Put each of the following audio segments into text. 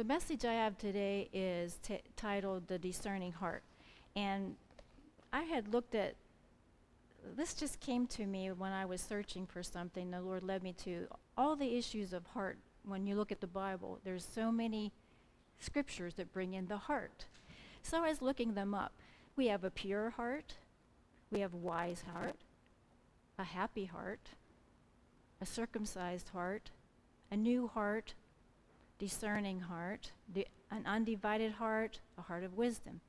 the message I have today is t- titled The Discerning Heart. And I had looked at, this just came to me when I was searching for something. The Lord led me to all the issues of heart. When you look at the Bible, there's so many scriptures that bring in the heart. So I was looking them up. We have a pure heart, we have a wise heart, a happy heart, a circumcised heart, a new heart, discerning heart, an undivided heart, a heart of wisdom.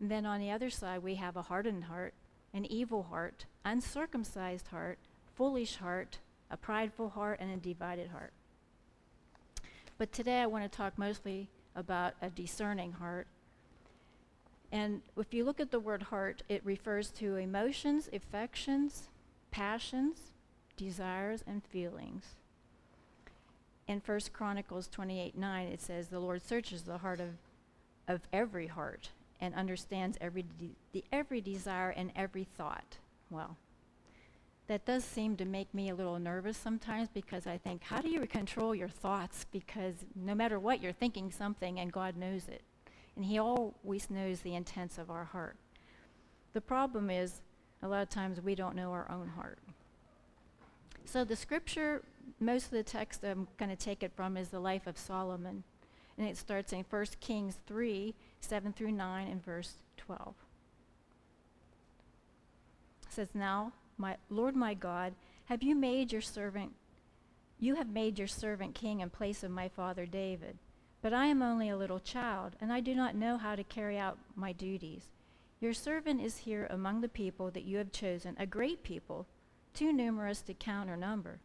And then on the other side, we have a hardened heart, an evil heart, uncircumcised heart, foolish heart, a prideful heart, and a divided heart. But today I want to talk mostly about a discerning heart. And if you look at the word heart, it refers to emotions, affections, passions, desires, and feelings in 1 Chronicles 28 9, it says, The Lord searches the heart of, of every heart and understands every, de- the, every desire and every thought. Well, that does seem to make me a little nervous sometimes because I think, how do you control your thoughts? Because no matter what, you're thinking something and God knows it. And He always knows the intents of our heart. The problem is, a lot of times we don't know our own heart. So the scripture most of the text I'm going to take it from is the life of Solomon. And it starts in 1 Kings 3 7 through 9 and verse 12. It says, Now, my Lord my God, have you made your servant, you have made your servant king in place of my father David. But I am only a little child, and I do not know how to carry out my duties. Your servant is here among the people that you have chosen, a great people, too numerous to count or number.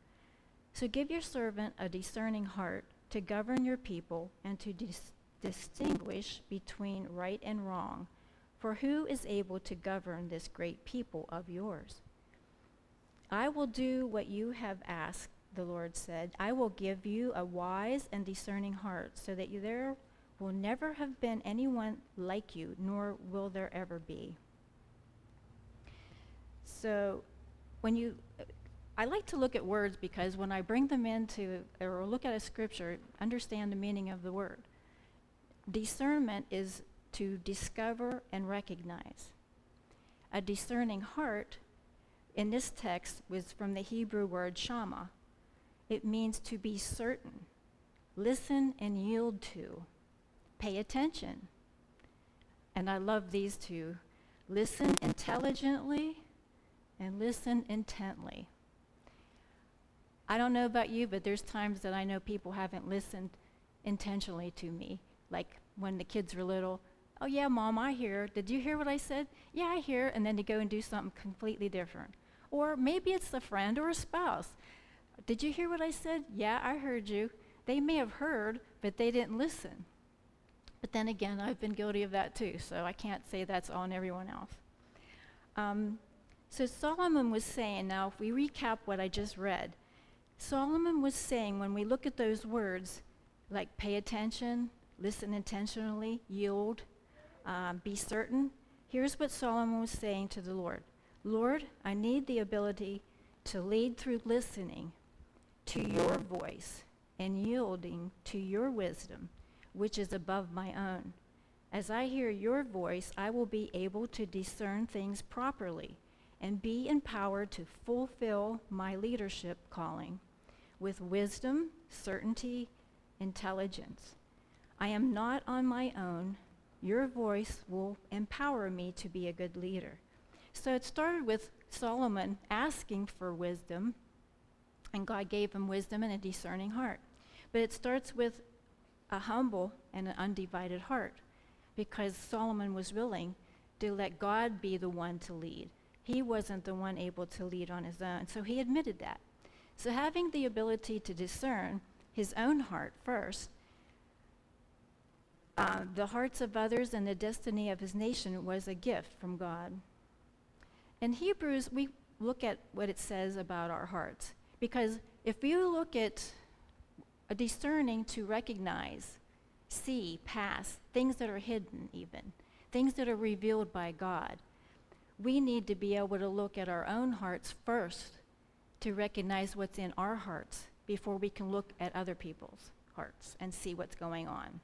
So give your servant a discerning heart to govern your people and to dis- distinguish between right and wrong. For who is able to govern this great people of yours? I will do what you have asked, the Lord said. I will give you a wise and discerning heart, so that you there will never have been anyone like you, nor will there ever be. So, when you I like to look at words because when I bring them into or look at a scripture, understand the meaning of the word. Discernment is to discover and recognize. A discerning heart in this text was from the Hebrew word shama. It means to be certain, listen and yield to, pay attention. And I love these two listen intelligently and listen intently. I don't know about you, but there's times that I know people haven't listened intentionally to me. Like when the kids were little, oh yeah, mom, I hear. Did you hear what I said? Yeah, I hear. And then to go and do something completely different. Or maybe it's a friend or a spouse. Did you hear what I said? Yeah, I heard you. They may have heard, but they didn't listen. But then again, I've been guilty of that too, so I can't say that's on everyone else. Um, so Solomon was saying, now if we recap what I just read, Solomon was saying when we look at those words, like pay attention, listen intentionally, yield, um, be certain, here's what Solomon was saying to the Lord Lord, I need the ability to lead through listening to your voice and yielding to your wisdom, which is above my own. As I hear your voice, I will be able to discern things properly and be empowered to fulfill my leadership calling with wisdom, certainty, intelligence. I am not on my own. Your voice will empower me to be a good leader. So it started with Solomon asking for wisdom, and God gave him wisdom and a discerning heart. But it starts with a humble and an undivided heart because Solomon was willing to let God be the one to lead. He wasn't the one able to lead on his own. So he admitted that. So, having the ability to discern his own heart first, uh, the hearts of others and the destiny of his nation was a gift from God. In Hebrews, we look at what it says about our hearts. Because if you look at a discerning to recognize, see, pass, things that are hidden, even, things that are revealed by God, we need to be able to look at our own hearts first to recognize what's in our hearts before we can look at other people's hearts and see what's going on.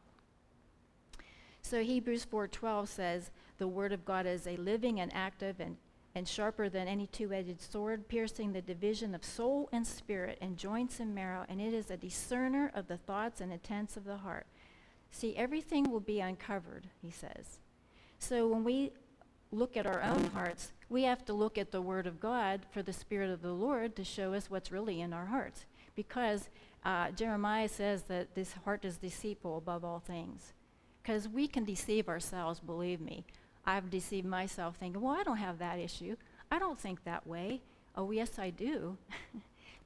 So Hebrews 4:12 says, "The word of God is a living and active and and sharper than any two-edged sword, piercing the division of soul and spirit and joints and marrow, and it is a discerner of the thoughts and intents of the heart." See, everything will be uncovered, he says. So when we look at our own hearts, we have to look at the Word of God for the Spirit of the Lord to show us what's really in our hearts. Because uh, Jeremiah says that this heart is deceitful above all things. Because we can deceive ourselves, believe me. I've deceived myself thinking, well, I don't have that issue. I don't think that way. Oh, yes, I do.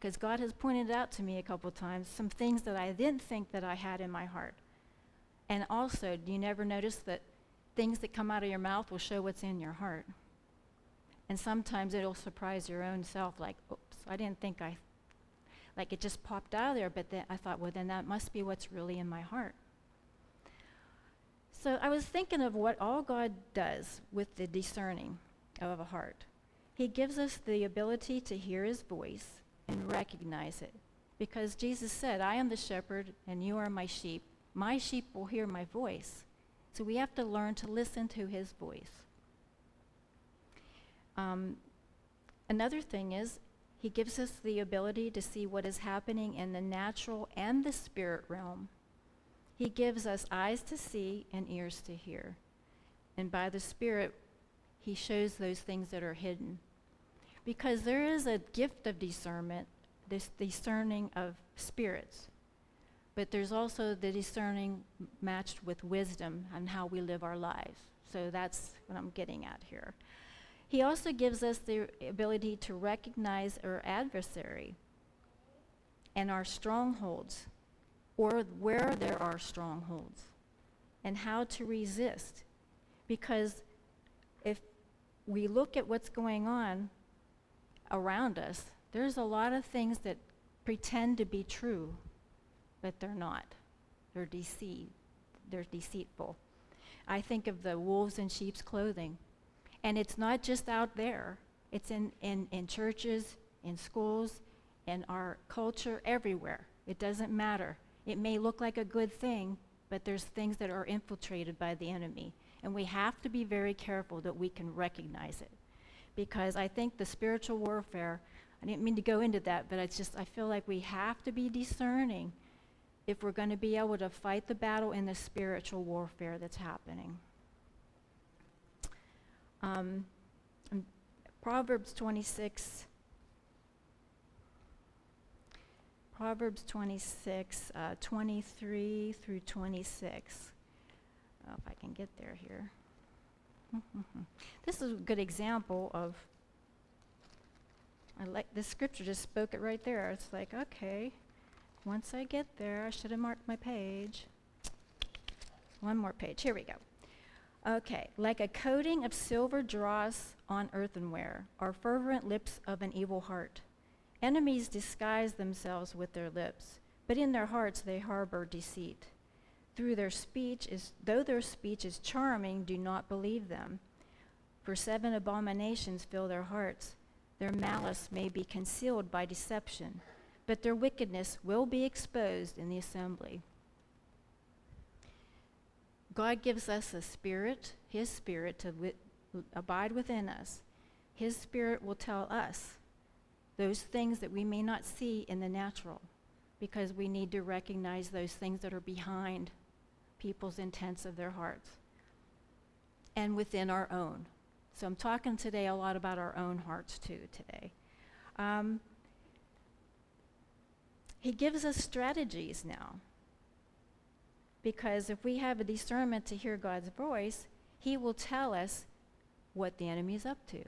Because God has pointed out to me a couple times some things that I didn't think that I had in my heart. And also, do you never notice that things that come out of your mouth will show what's in your heart? And sometimes it'll surprise your own self, like, oops, I didn't think I, like it just popped out of there, but then I thought, well, then that must be what's really in my heart. So I was thinking of what all God does with the discerning of a heart. He gives us the ability to hear his voice and recognize it. Because Jesus said, I am the shepherd and you are my sheep. My sheep will hear my voice. So we have to learn to listen to his voice. Um, another thing is, he gives us the ability to see what is happening in the natural and the spirit realm. He gives us eyes to see and ears to hear. And by the Spirit, He shows those things that are hidden. Because there is a gift of discernment, this discerning of spirits. But there's also the discerning matched with wisdom on how we live our lives. So that's what I'm getting at here. He also gives us the ability to recognize our adversary and our strongholds or where there are strongholds and how to resist. Because if we look at what's going on around us, there's a lot of things that pretend to be true, but they're not. They're deceived. They're deceitful. I think of the wolves in sheep's clothing. And it's not just out there. It's in, in, in churches, in schools, in our culture, everywhere. It doesn't matter. It may look like a good thing, but there's things that are infiltrated by the enemy. And we have to be very careful that we can recognize it. Because I think the spiritual warfare, I didn't mean to go into that, but it's just, I feel like we have to be discerning if we're going to be able to fight the battle in the spiritual warfare that's happening. Um, Proverbs 26 Proverbs 26, uh, 23 through 26. Oh, if I can get there here. this is a good example of. I like this scripture just spoke it right there. It's like, okay, once I get there, I should have marked my page. One more page. Here we go. Okay, like a coating of silver dross on earthenware, are fervent lips of an evil heart. Enemies disguise themselves with their lips, but in their hearts they harbor deceit. Through their speech is though their speech is charming, do not believe them. For seven abominations fill their hearts. Their malice may be concealed by deception, but their wickedness will be exposed in the assembly. God gives us a spirit, His spirit, to wi- abide within us. His spirit will tell us those things that we may not see in the natural because we need to recognize those things that are behind people's intents of their hearts and within our own. So I'm talking today a lot about our own hearts too today. Um, he gives us strategies now. Because if we have a discernment to hear God's voice, He will tell us what the enemy is up to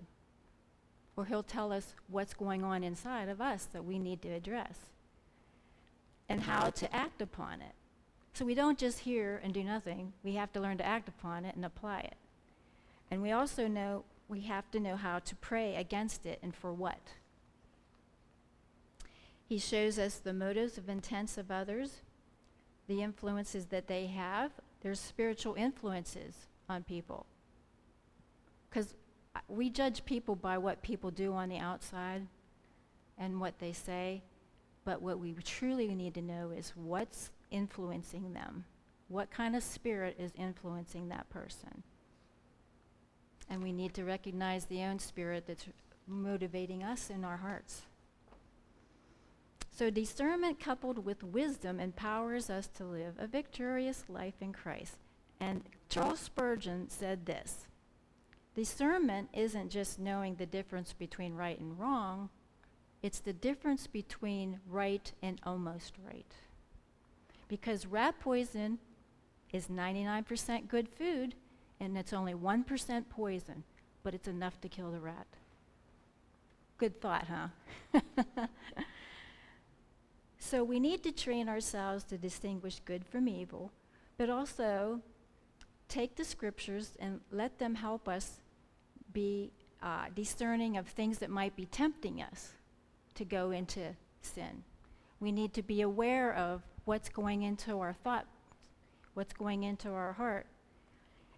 or he'll tell us what's going on inside of us that we need to address and how to act upon it. So we don't just hear and do nothing. We have to learn to act upon it and apply it. And we also know we have to know how to pray against it and for what. He shows us the motives of intents of others, the influences that they have. There's spiritual influences on people. Because we judge people by what people do on the outside and what they say, but what we truly need to know is what's influencing them? What kind of spirit is influencing that person? And we need to recognize the own spirit that's motivating us in our hearts. So, discernment coupled with wisdom empowers us to live a victorious life in Christ. And Charles Spurgeon said this Discernment isn't just knowing the difference between right and wrong, it's the difference between right and almost right. Because rat poison is 99% good food, and it's only 1% poison, but it's enough to kill the rat. Good thought, huh? so we need to train ourselves to distinguish good from evil, but also take the scriptures and let them help us be uh, discerning of things that might be tempting us to go into sin. We need to be aware of what's going into our thoughts, what's going into our heart,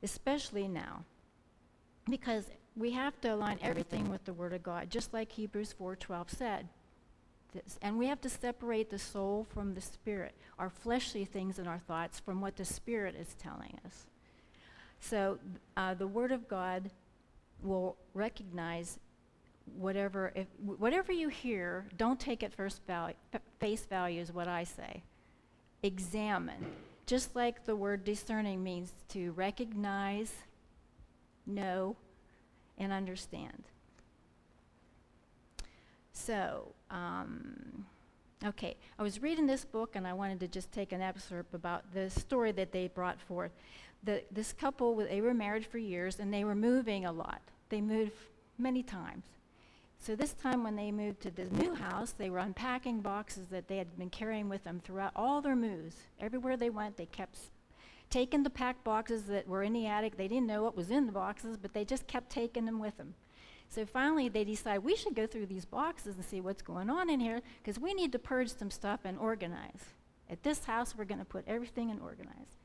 especially now. Because we have to align everything with the Word of God, just like Hebrews 4:12 said. This, and we have to separate the soul from the spirit, our fleshly things and our thoughts from what the spirit is telling us. So uh, the Word of God will recognize whatever if whatever you hear don't take it first value, face value is what i say. Examine. Just like the word discerning means to recognize know and understand. So um, okay i was reading this book and i wanted to just take an excerpt about the story that they brought forth the, this couple, they were married for years and they were moving a lot. They moved many times. So this time when they moved to the new house, they were unpacking boxes that they had been carrying with them throughout all their moves. Everywhere they went, they kept taking the packed boxes that were in the attic. They didn't know what was in the boxes, but they just kept taking them with them. So finally, they decide we should go through these boxes and see what's going on in here because we need to purge some stuff and organize. At this house, we're going to put everything and organize.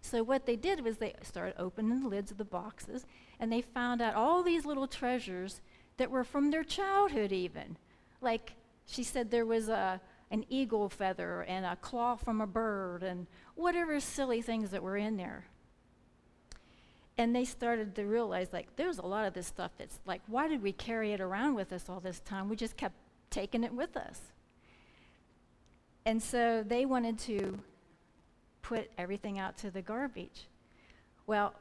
So what they did was they started opening the lids of the boxes, and they found out all these little treasures that were from their childhood, even. Like she said, there was a an eagle feather and a claw from a bird and whatever silly things that were in there. And they started to realize, like, there's a lot of this stuff that's like, why did we carry it around with us all this time? We just kept taking it with us. And so they wanted to put everything out to the garbage. Well,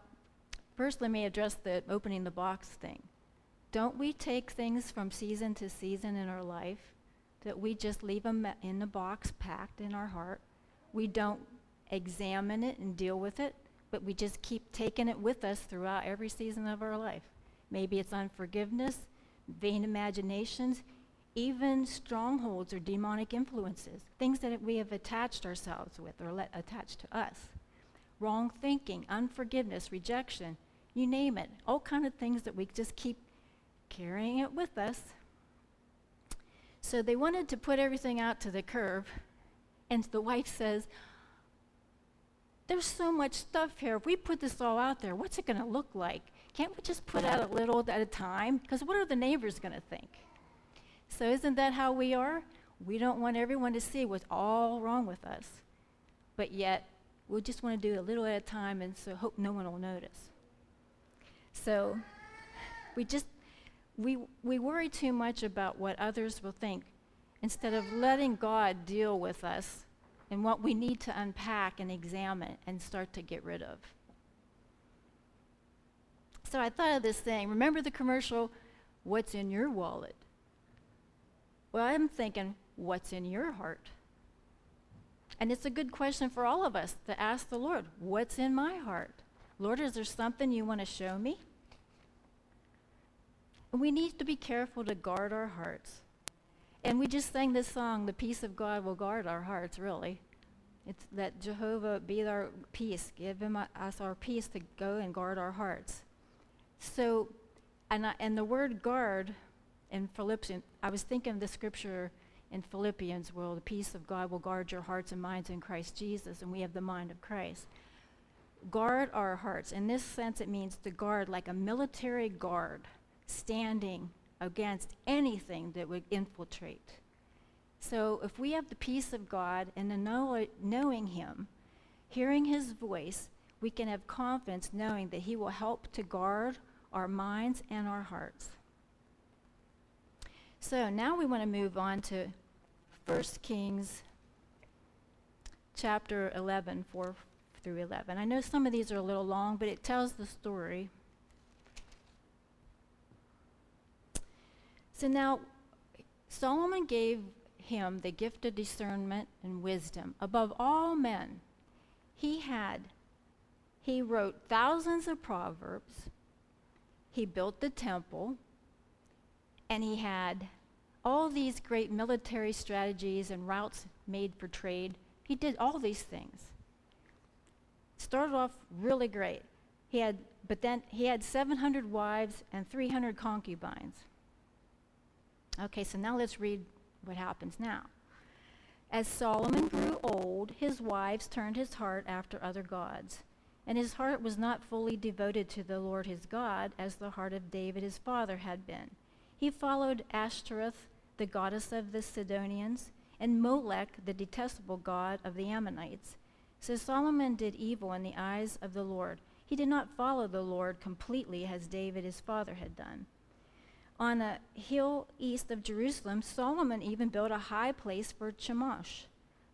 first let me address the opening the box thing. Don't we take things from season to season in our life that we just leave them in the box packed in our heart? We don't examine it and deal with it, but we just keep taking it with us throughout every season of our life. Maybe it's unforgiveness, vain imaginations, even strongholds or demonic influences, things that we have attached ourselves with or let attached to us. Wrong thinking, unforgiveness, rejection, you name it, all kind of things that we just keep carrying it with us. So they wanted to put everything out to the curb, and the wife says, There's so much stuff here. If we put this all out there, what's it going to look like? Can't we just put out a little at a time? Because what are the neighbors going to think? So, isn't that how we are? We don't want everyone to see what's all wrong with us. But yet, we just want to do a little at a time and so hope no one will notice. So, we just we we worry too much about what others will think instead of letting God deal with us and what we need to unpack and examine and start to get rid of. So I thought of this thing. Remember the commercial, What's in Your Wallet? Well, I'm thinking, what's in your heart? And it's a good question for all of us to ask the Lord, what's in my heart? Lord, is there something you want to show me? we need to be careful to guard our hearts. And we just sang this song, The Peace of God Will Guard Our Hearts, really. It's that Jehovah be our peace, give him a, us our peace to go and guard our hearts. So, and, I, and the word guard in Philippians, I was thinking of the scripture in Philippians where the peace of God will guard your hearts and minds in Christ Jesus, and we have the mind of Christ. Guard our hearts. In this sense, it means to guard like a military guard, standing against anything that would infiltrate. So if we have the peace of God and the know- knowing Him, hearing His voice, we can have confidence knowing that He will help to guard our minds and our hearts. So now we want to move on to 1 Kings chapter 11, 4 through 11. I know some of these are a little long, but it tells the story. So now Solomon gave him the gift of discernment and wisdom above all men. He had, he wrote thousands of proverbs, he built the temple, and he had all these great military strategies and routes made for trade. He did all these things. Started off really great. He had, but then he had 700 wives and 300 concubines. Okay, so now let's read what happens now. As Solomon grew old, his wives turned his heart after other gods, and his heart was not fully devoted to the Lord his God as the heart of David his father had been. He followed Ashtoreth, the goddess of the Sidonians, and Molech, the detestable god of the Ammonites. So Solomon did evil in the eyes of the Lord. He did not follow the Lord completely as David his father had done. On a hill east of Jerusalem, Solomon even built a high place for Chemosh,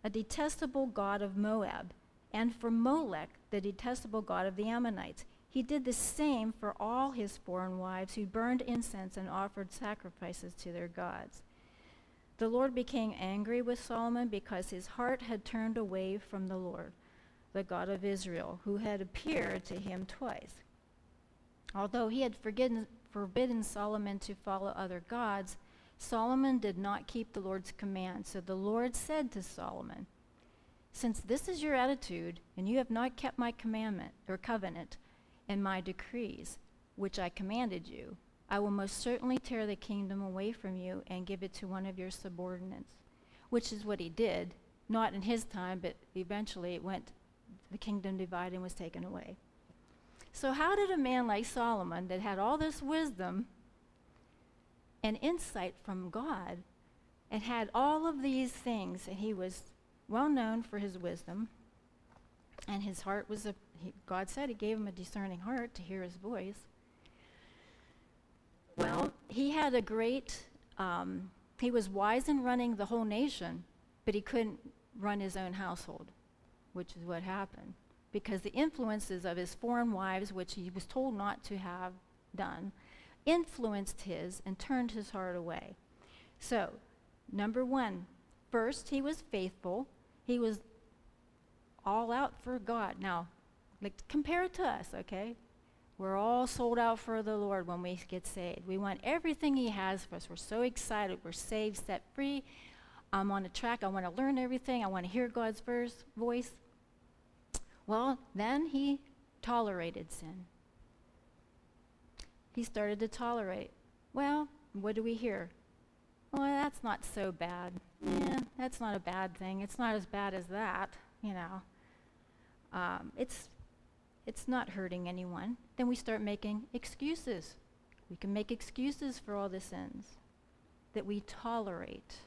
a detestable god of Moab, and for Molech, the detestable god of the Ammonites. He did the same for all his foreign wives who burned incense and offered sacrifices to their gods. The Lord became angry with Solomon because his heart had turned away from the Lord, the God of Israel, who had appeared to him twice. Although he had forgiven, forbidden Solomon to follow other gods, Solomon did not keep the Lord's command. So the Lord said to Solomon, Since this is your attitude, and you have not kept my commandment or covenant and my decrees, which I commanded you, I will most certainly tear the kingdom away from you and give it to one of your subordinates, which is what he did, not in his time, but eventually it went, the kingdom divided and was taken away. So, how did a man like Solomon, that had all this wisdom and insight from God, and had all of these things, and he was well known for his wisdom, and his heart was a, he, God said he gave him a discerning heart to hear his voice. Well, he had a great, um, he was wise in running the whole nation, but he couldn't run his own household, which is what happened because the influences of his foreign wives, which he was told not to have done, influenced his and turned his heart away. So, number one, first, he was faithful. He was all out for God. Now, like, compare it to us, okay? We're all sold out for the Lord when we get saved. We want everything He has for us. We're so excited. We're saved, set free. I'm on a track. I want to learn everything. I want to hear God's verse, voice. Well, then he tolerated sin. He started to tolerate. Well, what do we hear? Well, that's not so bad. Yeah, that's not a bad thing. It's not as bad as that, you know. Um, it's, it's not hurting anyone. Then we start making excuses. We can make excuses for all the sins that we tolerate.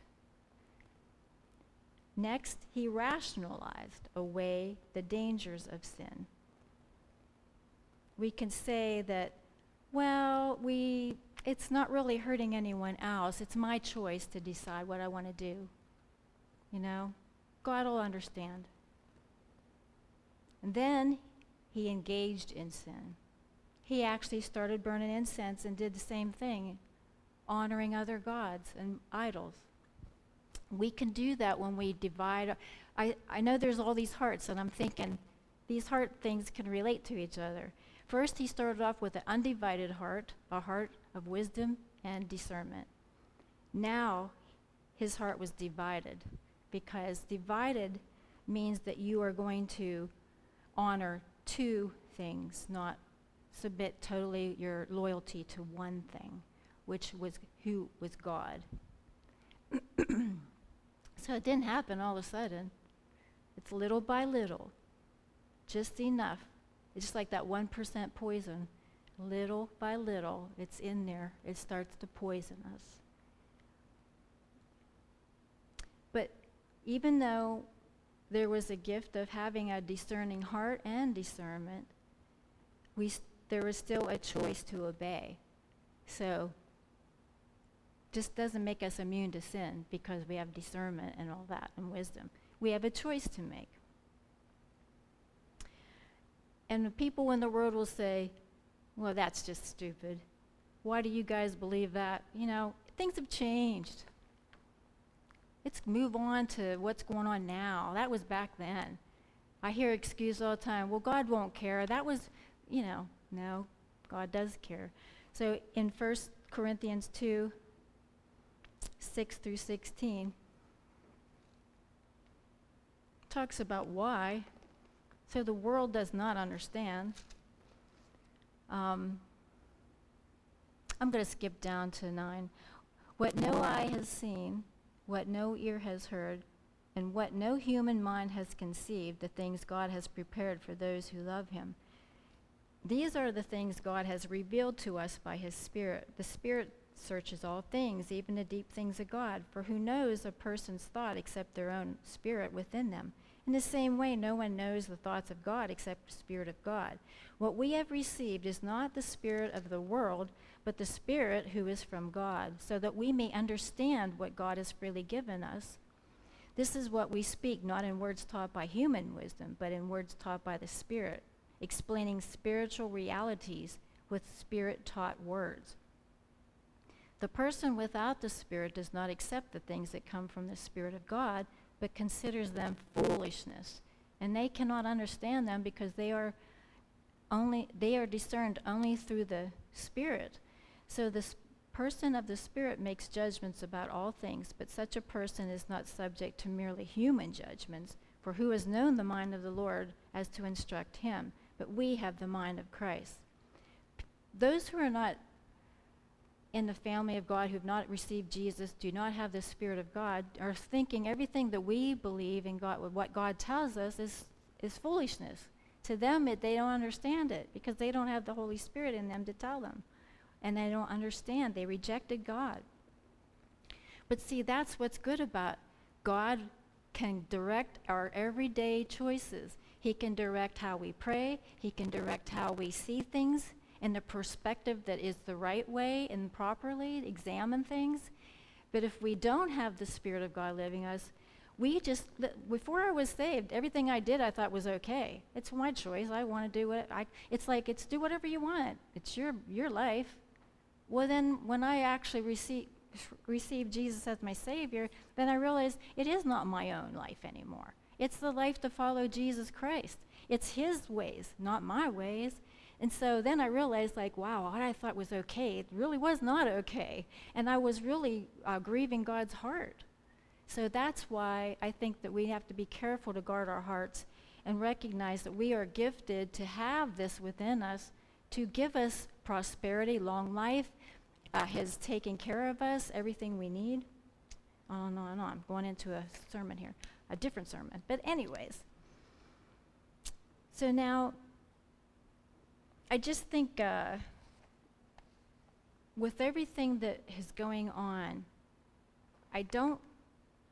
Next, he rationalized away the dangers of sin. We can say that, well, we, it's not really hurting anyone else. It's my choice to decide what I want to do. You know, God will understand. And then he engaged in sin. He actually started burning incense and did the same thing, honoring other gods and idols we can do that when we divide. I, I know there's all these hearts, and I'm thinking these heart things can relate to each other. First, he started off with an undivided heart, a heart of wisdom and discernment. Now, his heart was divided because divided means that you are going to honor two things, not submit totally your loyalty to one thing, which was who was God. So it didn't happen all of a sudden. It's little by little, just enough. It's just like that 1% poison. Little by little, it's in there. It starts to poison us. But even though there was a gift of having a discerning heart and discernment, we, there was still a choice to obey. So, just doesn't make us immune to sin because we have discernment and all that and wisdom. We have a choice to make. And the people in the world will say, well, that's just stupid. Why do you guys believe that? You know, things have changed. Let's move on to what's going on now. That was back then. I hear excuses all the time. Well, God won't care. That was, you know, no, God does care. So in 1 Corinthians 2 6 through 16, talks about why. So the world does not understand. Um, I'm going to skip down to 9. What no eye has seen what no ear has heard, and what no human mind has conceived, the things God has prepared for those who love him. These are the things God has revealed to us by his Spirit. The Spirit searches all things, even the deep things of God. For who knows a person's thought except their own spirit within them? In the same way, no one knows the thoughts of God except the Spirit of God. What we have received is not the Spirit of the world, but the Spirit who is from God, so that we may understand what God has freely given us. This is what we speak, not in words taught by human wisdom, but in words taught by the Spirit, explaining spiritual realities with Spirit taught words. The person without the Spirit does not accept the things that come from the Spirit of God, but considers them foolishness. And they cannot understand them because they are only they are discerned only through the Spirit. So the person of the Spirit makes judgments about all things, but such a person is not subject to merely human judgments. For who has known the mind of the Lord as to instruct him? But we have the mind of Christ. Those who are not in the family of God who have not received Jesus, do not have the Spirit of God, are thinking everything that we believe in God, what God tells us, is, is foolishness. To them, it, they don't understand it because they don't have the Holy Spirit in them to tell them and they don't understand. They rejected God. But see, that's what's good about God can direct our everyday choices. He can direct how we pray. He can direct how we see things in the perspective that is the right way and properly examine things. But if we don't have the Spirit of God living us, we just before I was saved, everything I did I thought was okay. It's my choice. I want to do what I. It's like it's do whatever you want. It's your your life. Well, then, when I actually receive, received Jesus as my Savior, then I realized it is not my own life anymore. It's the life to follow Jesus Christ. It's His ways, not my ways. And so then I realized, like, wow, what I thought was okay, it really was not okay. And I was really uh, grieving God's heart. So that's why I think that we have to be careful to guard our hearts and recognize that we are gifted to have this within us to give us prosperity, long life, uh, taken care of us, everything we need. Oh, no, no, I'm going into a sermon here, a different sermon. But, anyways, so now I just think uh, with everything that is going on, I don't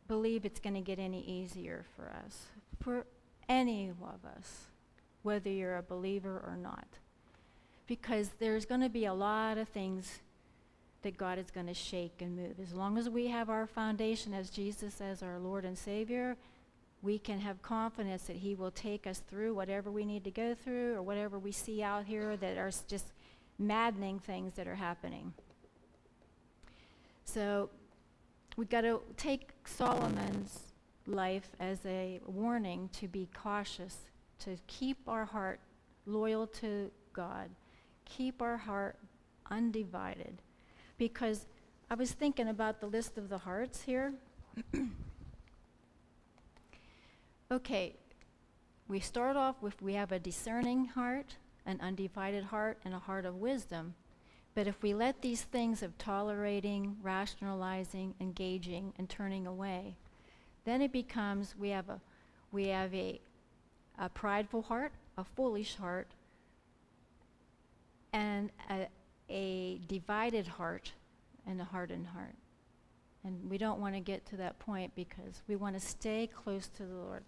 believe it's going to get any easier for us, for any of us, whether you're a believer or not. Because there's going to be a lot of things that God is going to shake and move. As long as we have our foundation as Jesus as our Lord and Savior, we can have confidence that He will take us through whatever we need to go through or whatever we see out here that are just maddening things that are happening. So we've got to take Solomon's life as a warning to be cautious, to keep our heart loyal to God, keep our heart undivided because I was thinking about the list of the hearts here. okay, we start off with we have a discerning heart, an undivided heart, and a heart of wisdom. But if we let these things of tolerating, rationalizing, engaging, and turning away, then it becomes we have a we have a, a prideful heart, a foolish heart, and a, a divided heart and a hardened heart. And we don't want to get to that point because we want to stay close to the Lord.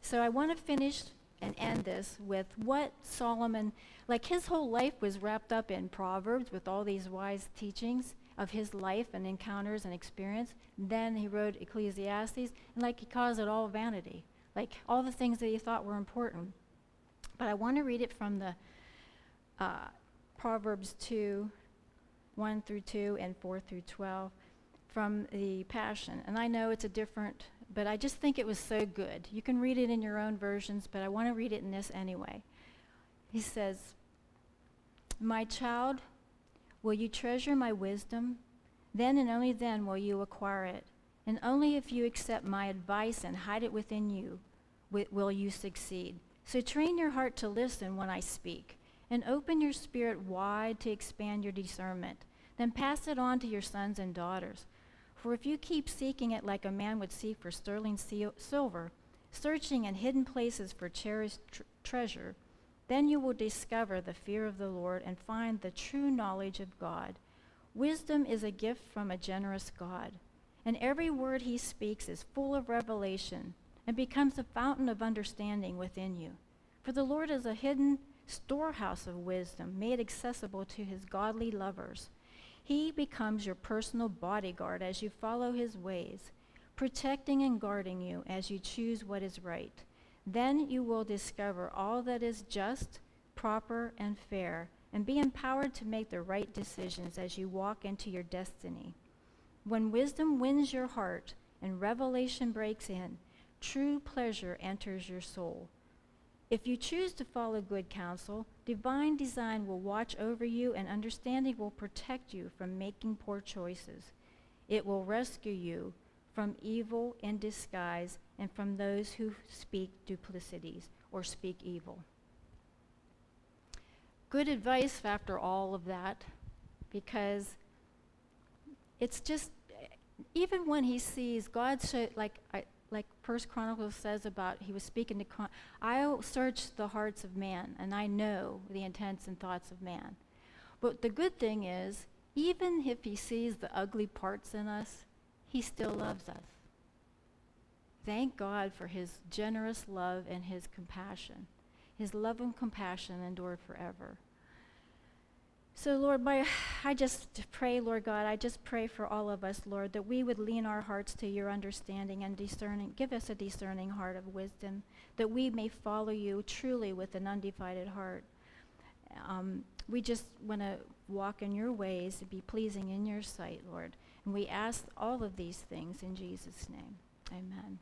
So I want to finish and end this with what Solomon, like his whole life was wrapped up in Proverbs with all these wise teachings of his life and encounters and experience. Then he wrote Ecclesiastes, and like he calls it all vanity, like all the things that he thought were important. But I want to read it from the uh, Proverbs 2, 1 through 2, and 4 through 12 from the Passion. And I know it's a different, but I just think it was so good. You can read it in your own versions, but I want to read it in this anyway. He says, My child, will you treasure my wisdom? Then and only then will you acquire it. And only if you accept my advice and hide it within you will you succeed. So train your heart to listen when I speak, and open your spirit wide to expand your discernment. Then pass it on to your sons and daughters. For if you keep seeking it like a man would seek for sterling silver, searching in hidden places for cherished tr- treasure, then you will discover the fear of the Lord and find the true knowledge of God. Wisdom is a gift from a generous God, and every word he speaks is full of revelation and becomes a fountain of understanding within you. For the Lord is a hidden storehouse of wisdom made accessible to his godly lovers. He becomes your personal bodyguard as you follow his ways, protecting and guarding you as you choose what is right. Then you will discover all that is just, proper, and fair, and be empowered to make the right decisions as you walk into your destiny. When wisdom wins your heart and revelation breaks in, true pleasure enters your soul. If you choose to follow good counsel, divine design will watch over you and understanding will protect you from making poor choices. It will rescue you from evil in disguise and from those who speak duplicities or speak evil. Good advice after all of that, because it's just, even when he sees God, like I, like First Chronicles says about, he was speaking to, Chron- I'll search the hearts of man, and I know the intents and thoughts of man. But the good thing is, even if he sees the ugly parts in us, he still loves us. Thank God for his generous love and his compassion. His love and compassion endure forever. So, Lord, my, I just pray, Lord God, I just pray for all of us, Lord, that we would lean our hearts to your understanding and discerning. Give us a discerning heart of wisdom, that we may follow you truly with an undivided heart. Um, we just want to walk in your ways and be pleasing in your sight, Lord. And we ask all of these things in Jesus' name. Amen.